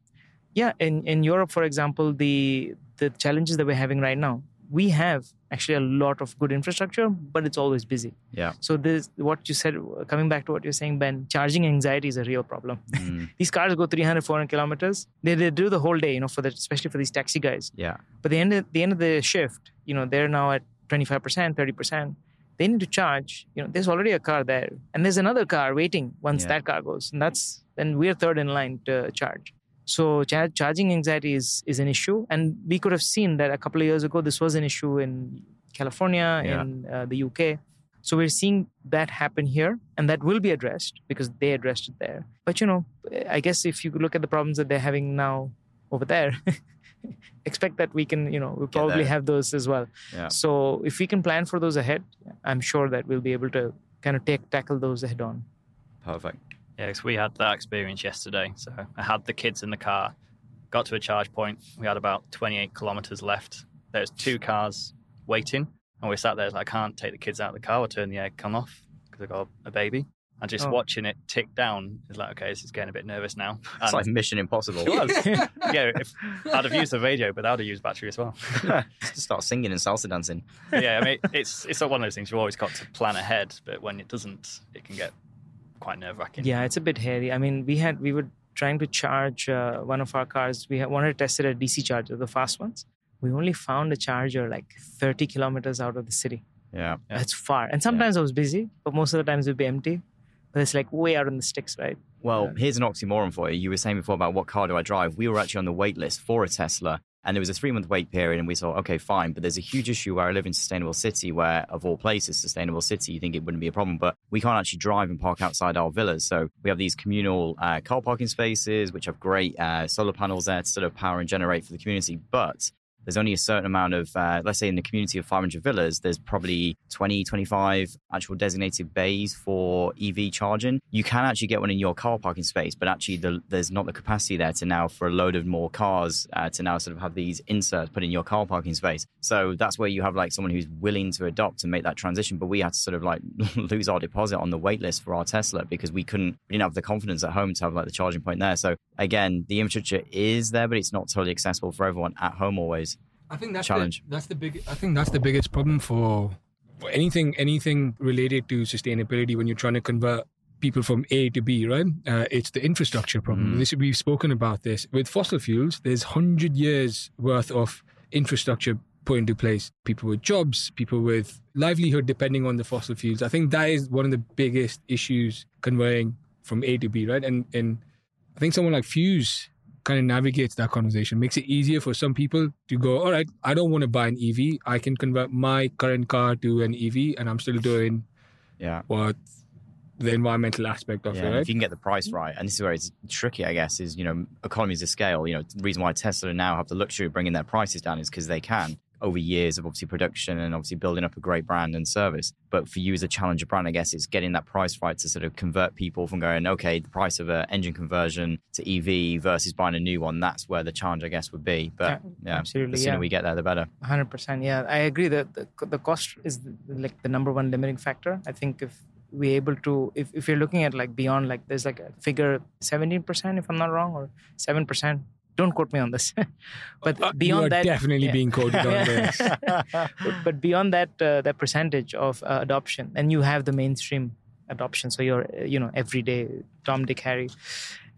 yeah, in, in Europe, for example, the the challenges that we're having right now, we have actually a lot of good infrastructure, but it's always busy. Yeah. So this, what you said, coming back to what you're saying, Ben, charging anxiety is a real problem. Mm, these cars go 300, 400 kilometers. They, they do the whole day, you know, for the, especially for these taxi guys. yeah. But the end of, the end of the shift, you know, they're now at 25%, 30%. They need to charge. You know, there's already a car there, and there's another car waiting once Yeah. that car goes, and that's then we're third in line to charge. So cha- charging anxiety is is an issue, and we could have seen that a couple of years ago. This was an issue in California, Yeah. in uh, the UK. So we're seeing that happen here, and that will be addressed because they addressed it there. But you know, I guess if you look at the problems that they're having now over there, expect that we can, you know, we'll probably have those as well. Yeah. So if we can plan for those ahead, I'm sure that we'll be able to kind of take tackle those head on. Perfect. Yeah, because we had that experience yesterday. So I had the kids in the car, got to a charge point. We had about 28 kilometers left. There's two cars waiting, and we sat there like, I can't take the kids out of the car or turn the aircon off because I've got a baby. And just Oh. watching it tick down is like, okay, this is getting a bit nervous now. It's And- like Mission Impossible. It was. yeah, if, I'd have used the radio, but would have used battery as well. Just start singing and salsa dancing. yeah, I mean, it's it's not one of those things you've always got to plan ahead, but when it doesn't, it can get quite nerve wracking. Yeah, it's a bit hairy. I mean, we had we were trying to charge uh, one of our cars. We had, wanted to test it at DC charger, the fast ones. We only found a charger like 30 kilometers out of the city. Yeah. Yeah. That's far. And sometimes I was busy, but most of the times it would be empty. But it's like way out in the sticks, right? Well, Yeah. here's an oxymoron for you. You were saying before about what car do I drive. We were actually on the wait list for a Tesla, and there was a three month wait period, and we thought, okay, fine. But there's a huge issue where I live in Sustainable City, where of all places, Sustainable City, you think it wouldn't be a problem, but we can't actually drive and park outside our villas. So we have these communal uh, car parking spaces, which have great uh, solar panels there to sort of power and generate for the community. But there's only a certain amount of, uh, let's say in the community of 500 villas, there's probably 20, 25 actual designated bays for EV charging. You can actually get one in your car parking space, but actually the, there's not the capacity there to now for a load of more cars uh, to now sort of have these inserts put in your car parking space. So that's where you have like someone who's willing to adopt and make that transition. But we had to sort of like lose our deposit on the wait list for our Tesla because we couldn't, we didn't have the confidence at home to have like the charging point there. So again, the infrastructure is there, but it's not totally accessible for everyone at home always. I think that's Challenge. The, that's the big. I think that's the biggest problem for, for anything anything related to sustainability when you're trying to convert people from A to B. Right? Uh, it's the infrastructure problem. Mm. This we've spoken about this with fossil fuels. There's hundred years worth of infrastructure put into place. People with jobs, people with livelihood depending on the fossil fuels. I think that is one of the biggest issues converting from A to B. Right? And and I think someone like Fuse kind of navigates that conversation, makes it easier for some people to go, all right, I don't want to buy an EV. I can convert my current car to an EV and I'm still doing Yeah. what the environmental aspect of Yeah, it, right? if you can get the price right, and this is where it's tricky, I guess, is you know economies of scale. You know, the reason why Tesla now have the luxury of bringing their prices down is because they can over years of obviously production and obviously building up a great brand and service. But for you as a challenger brand, I guess it's getting that price right to sort of convert people from going, okay, the price of an engine conversion to EV versus buying a new one. That's where the challenge, I guess, would be. But yeah, absolutely, the sooner yeah. we get there, the better. Hundred percent. Yeah, I agree that the, the cost is the, like the number one limiting factor. I think if we're able to, if, if you're looking at like beyond, like there's like a figure seventeen percent, if I'm not wrong, or seven percent. Don't quote me on this. but Uh, beyond you are that, definitely yeah. being quoted on this. but, but beyond that, uh, that percentage of uh, adoption, and you have the mainstream adoption. So you're, uh, you know, everyday Tom, Dick, Harry,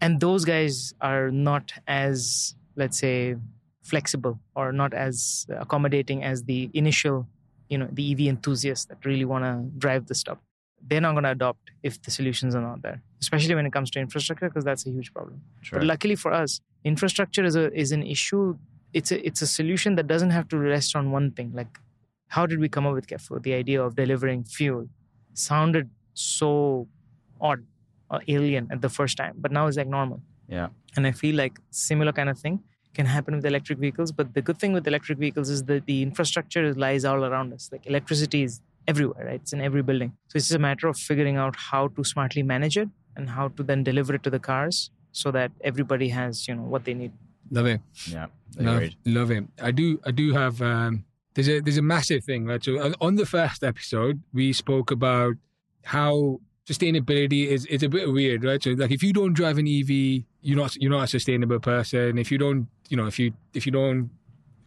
and those guys are not as, let's say, flexible or not as accommodating as the initial, you know, the EV enthusiasts that really want to drive the stuff. They're not going to adopt if the solutions are not there, especially when it comes to infrastructure, because that's a huge problem. But luckily for us, infrastructure is a is an issue. It's a it's a solution that doesn't have to rest on one thing. Like, how did we come up with CAFU? The idea of delivering fuel sounded so odd or alien at the first time, but now it's like normal. Yeah. And I feel like similar kind of thing can happen with electric vehicles. But the good thing with electric vehicles is that the infrastructure lies all around us. Like electricity is everywhere, right? It's in every building. So it's just a matter of figuring out how to smartly manage it and how to then deliver it to the cars so that everybody has, you know, what they need. Love it. Yeah, Love, agreed. love it. I do. I do have. Um, there's a there's a massive thing, right? So uh, on the first episode, we spoke about how sustainability is is a bit weird, right? So like, if you don't drive an EV, you're not you're not a sustainable person. If you don't, you know, if you if you don't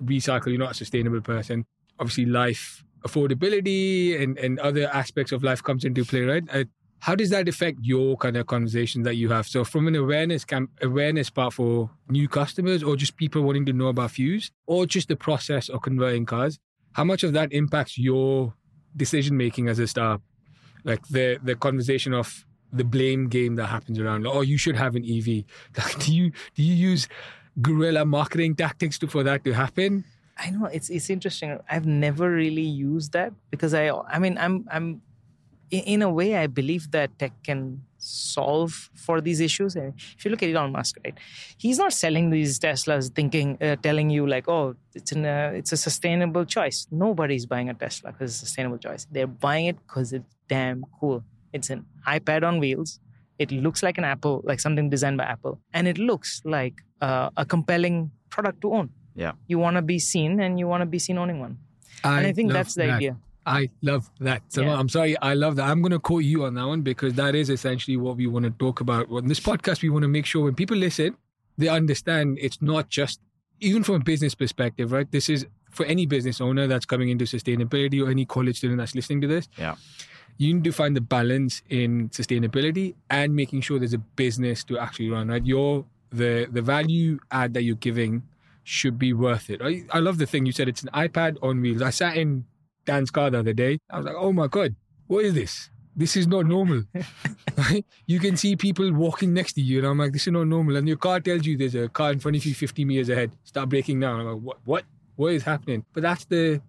recycle, you're not a sustainable person. obviously life affordability and, and other aspects of life comes into play, right? Uh, how does that affect your kind of conversation that you have? So from an awareness camp, awareness part for new customers or just people wanting to know about Fuse or just the process of converting cars, how much of that impacts your decision making as a startup? Like the the conversation of the blame game that happens around, oh, you should have an EV. Like, do you do you use guerrilla marketing tactics to, for that to happen? I know it's it's interesting. I've never really used that because I I mean I'm I'm in a way I believe that tech can solve for these issues. If you look at Elon Musk, right, he's not selling these Teslas thinking uh, telling you like oh it's an uh, it's a sustainable choice. Nobody's buying a Tesla because it's a sustainable choice. They're buying it because it's damn cool. It's an iPad on wheels. It looks like an Apple, like something designed by Apple, and it looks like uh, a compelling product to own. Yeah. You want to be seen and you want to be seen owning one. I and I think that's the that. idea. I love that. So yeah. I'm sorry, I love that. I'm going to quote you on that one because that is essentially what we want to talk about. On this podcast, we want to make sure when people listen, they understand it's not just, even from a business perspective, right? This is for any business owner that's coming into sustainability or any college student that's listening to this. Yeah. You need to find the balance in sustainability and making sure there's a business to actually run, right? Your the the value add that you're giving should be worth it. I, I love the thing you said. It's an iPad on wheels. I sat in Dan's car the other day. I was like, oh my God, what is this? This is not normal. you can see people walking next to you, and I'm like, this is not normal. And your car tells you there's a car in front of you 50 meters ahead. Start braking down. I'm like, what? What? What is happening? But that's the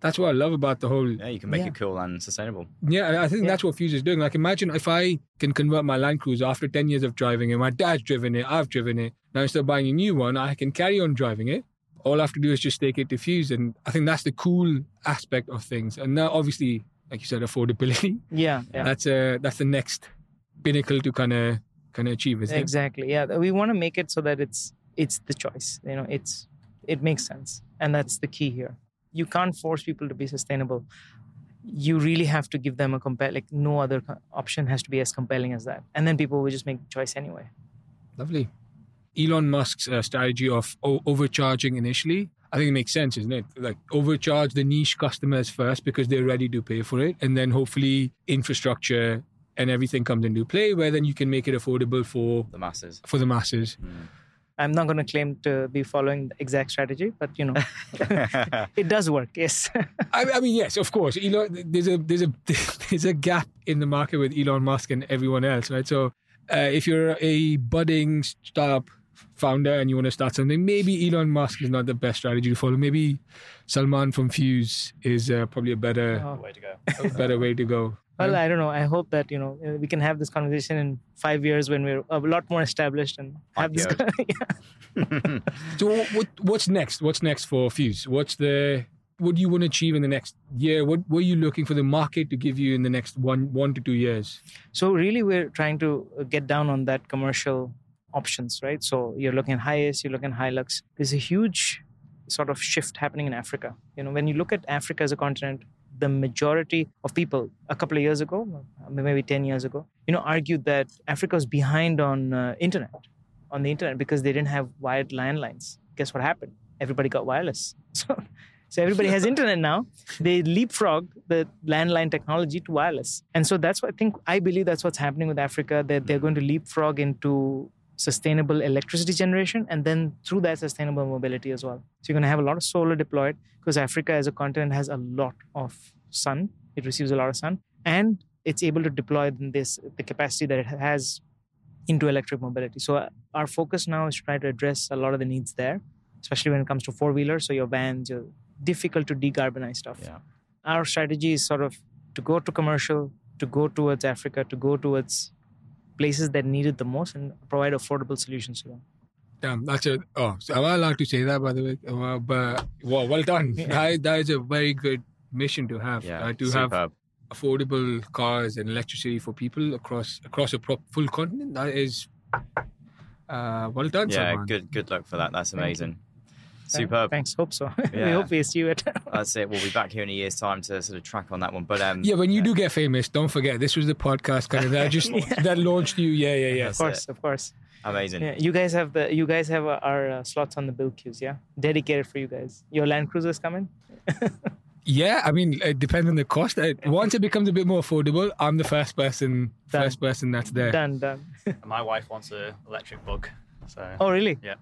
that's what I love about the whole. Yeah, you can make yeah. it cool and sustainable. Yeah, I think yeah. that's what Fuse is doing. Like, imagine if I can convert my Land Cruiser after 10 years of driving it, my dad's driven it, I've driven it. Now instead of buying a new one, I can carry on driving it. All I have to do is just take it to Fuse. And I think that's the cool aspect of things. And now, obviously, like you said, affordability. Yeah. yeah. That's, a, that's the next pinnacle to kind of kind of achieve, is Exactly. It? Yeah. We want to make it so that it's it's the choice. You know, it's it makes sense. And that's the key here you can't force people to be sustainable you really have to give them a compel like no other option has to be as compelling as that and then people will just make the choice anyway lovely elon musk's uh, strategy of o- overcharging initially i think it makes sense isn't it like overcharge the niche customers first because they're ready to pay for it and then hopefully infrastructure and everything comes into play where then you can make it affordable for the masses for the masses mm. I'm not going to claim to be following the exact strategy, but you know, it does work. Yes. I, I, mean, yes, of course. Elon, there's a there's a there's a gap in the market with Elon Musk and everyone else, right? So, uh, if you're a budding startup founder and you want to start something, maybe Elon Musk is not the best strategy to follow. Maybe Salman from Fuse is uh, probably a better oh. way to go. better way to go. Well, I don't know. I hope that you know we can have this conversation in five years when we're a lot more established and have this. so, what what's next? What's next for Fuse? What's the what do you want to achieve in the next year? What what are you looking for the market to give you in the next one one to two years? So really, we're trying to get down on that commercial options, right? So you're looking at HiAce, you're looking at Hilux. There's a huge sort of shift happening in Africa. You know, when you look at Africa as a continent, the majority of people a couple of years ago, maybe 10 years ago, you know, argued that Africa was behind on uh, internet, on the internet because they didn't have wired landlines. Guess what happened? Everybody got wireless. So, so everybody has internet now. They leapfrog the landline technology to wireless. And so that's what I think, I believe that's what's happening with Africa, that they're going to leapfrog into sustainable electricity generation and then through that sustainable mobility as well. So you're going to have a lot of solar deployed because africa as a continent has a lot of sun. It receives a lot of sun and it's able to deploy this the capacity that it has into electric mobility. So uh, our focus now is to try to address a lot of the needs there especially when it comes to four wheelers so your vans your difficult to decarbonize stuff. Yeah. our strategy is sort of to go to commercial to go towards africa to go towards places that need it the most and provide affordable solutions to them. Damn, that's a oh, so am I allowed to say that by the way? Uh, but well, well done. Yeah. That, that is a very good mission to have. Yeah, uh, to superb. have affordable cars and electricity for people across across a pro- full continent. That is uh, well done. Yeah, Salman. good good luck for that. That's amazing. Superb. Thanks. Hope so. Yeah. we hope we see it. That's it. We'll be back here in a year's time to sort of track on that one. But um, yeah, when you yeah. do get famous, don't forget this was the podcast kind of that just yeah. that launched you. Yeah, yeah, yeah. Of course, it. of course. Amazing. Yeah, you guys have the you guys have our uh, slots on the bill queues. Yeah, dedicated for you guys. Your Land Cruiser's coming. Yeah, I mean, it depends on the cost. Uh, Once it becomes a bit more affordable, I'm the first person, Done. first person that's there. Done, done. And my wife wants an electric bug. So oh, really? Yeah.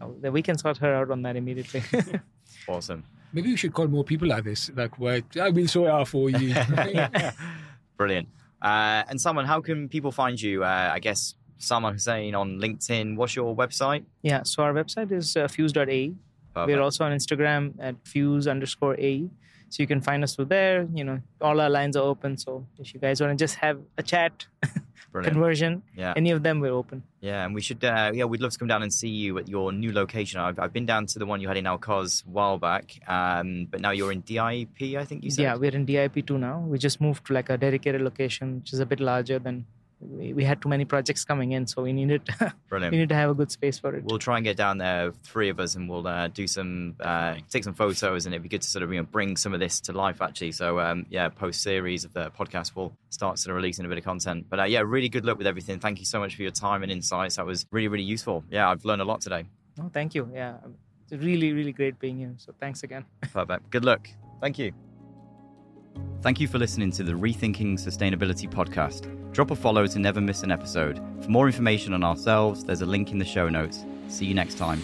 Oh, then we can sort her out on that immediately. Awesome. Maybe we should call more people like this. Like, where I will sort it out for you. Brilliant. Uh, and Salman, how can people find you? Uh, I guess Salman Hussain on LinkedIn. What's your website? yeah, so our website is uh, fuse.ae. Perfect. We're also on Instagram at fuse underscore AE. So you can find us through there. You know, all our lines are open. So if you guys want to just have a chat, Brilliant. conversion, Yeah. any of them, we're open. Yeah, and we should. Uh, yeah, we'd love to come down and see you at your new location. I've, I've been down to the one you had in Al Quoz a while back, um, but now you're in DIP. I think you said. Yeah, we're in DIP2 now. We just moved to like a dedicated location, which is a bit larger than we, we had too many projects coming in. So we needed, we need to have a good space for it. We'll try and get down there, three of us, and we'll uh, do some, uh, take some photos, and it'd be good to sort of you know bring some of this to life actually. So um, yeah, post series of the podcast, we'll start sort of releasing a bit of content. But uh, yeah, really good luck with everything. Thank you so much for your time and insights. That was really really useful. Yeah, I've learned a lot today. Oh, thank you. Yeah, it's really, really great being here. So thanks again. Perfect. Good luck. Thank you. Thank you for listening to the Rethinking Sustainability podcast. Drop a follow to never miss an episode. For more information on ourselves, there's a link in the show notes. See you next time.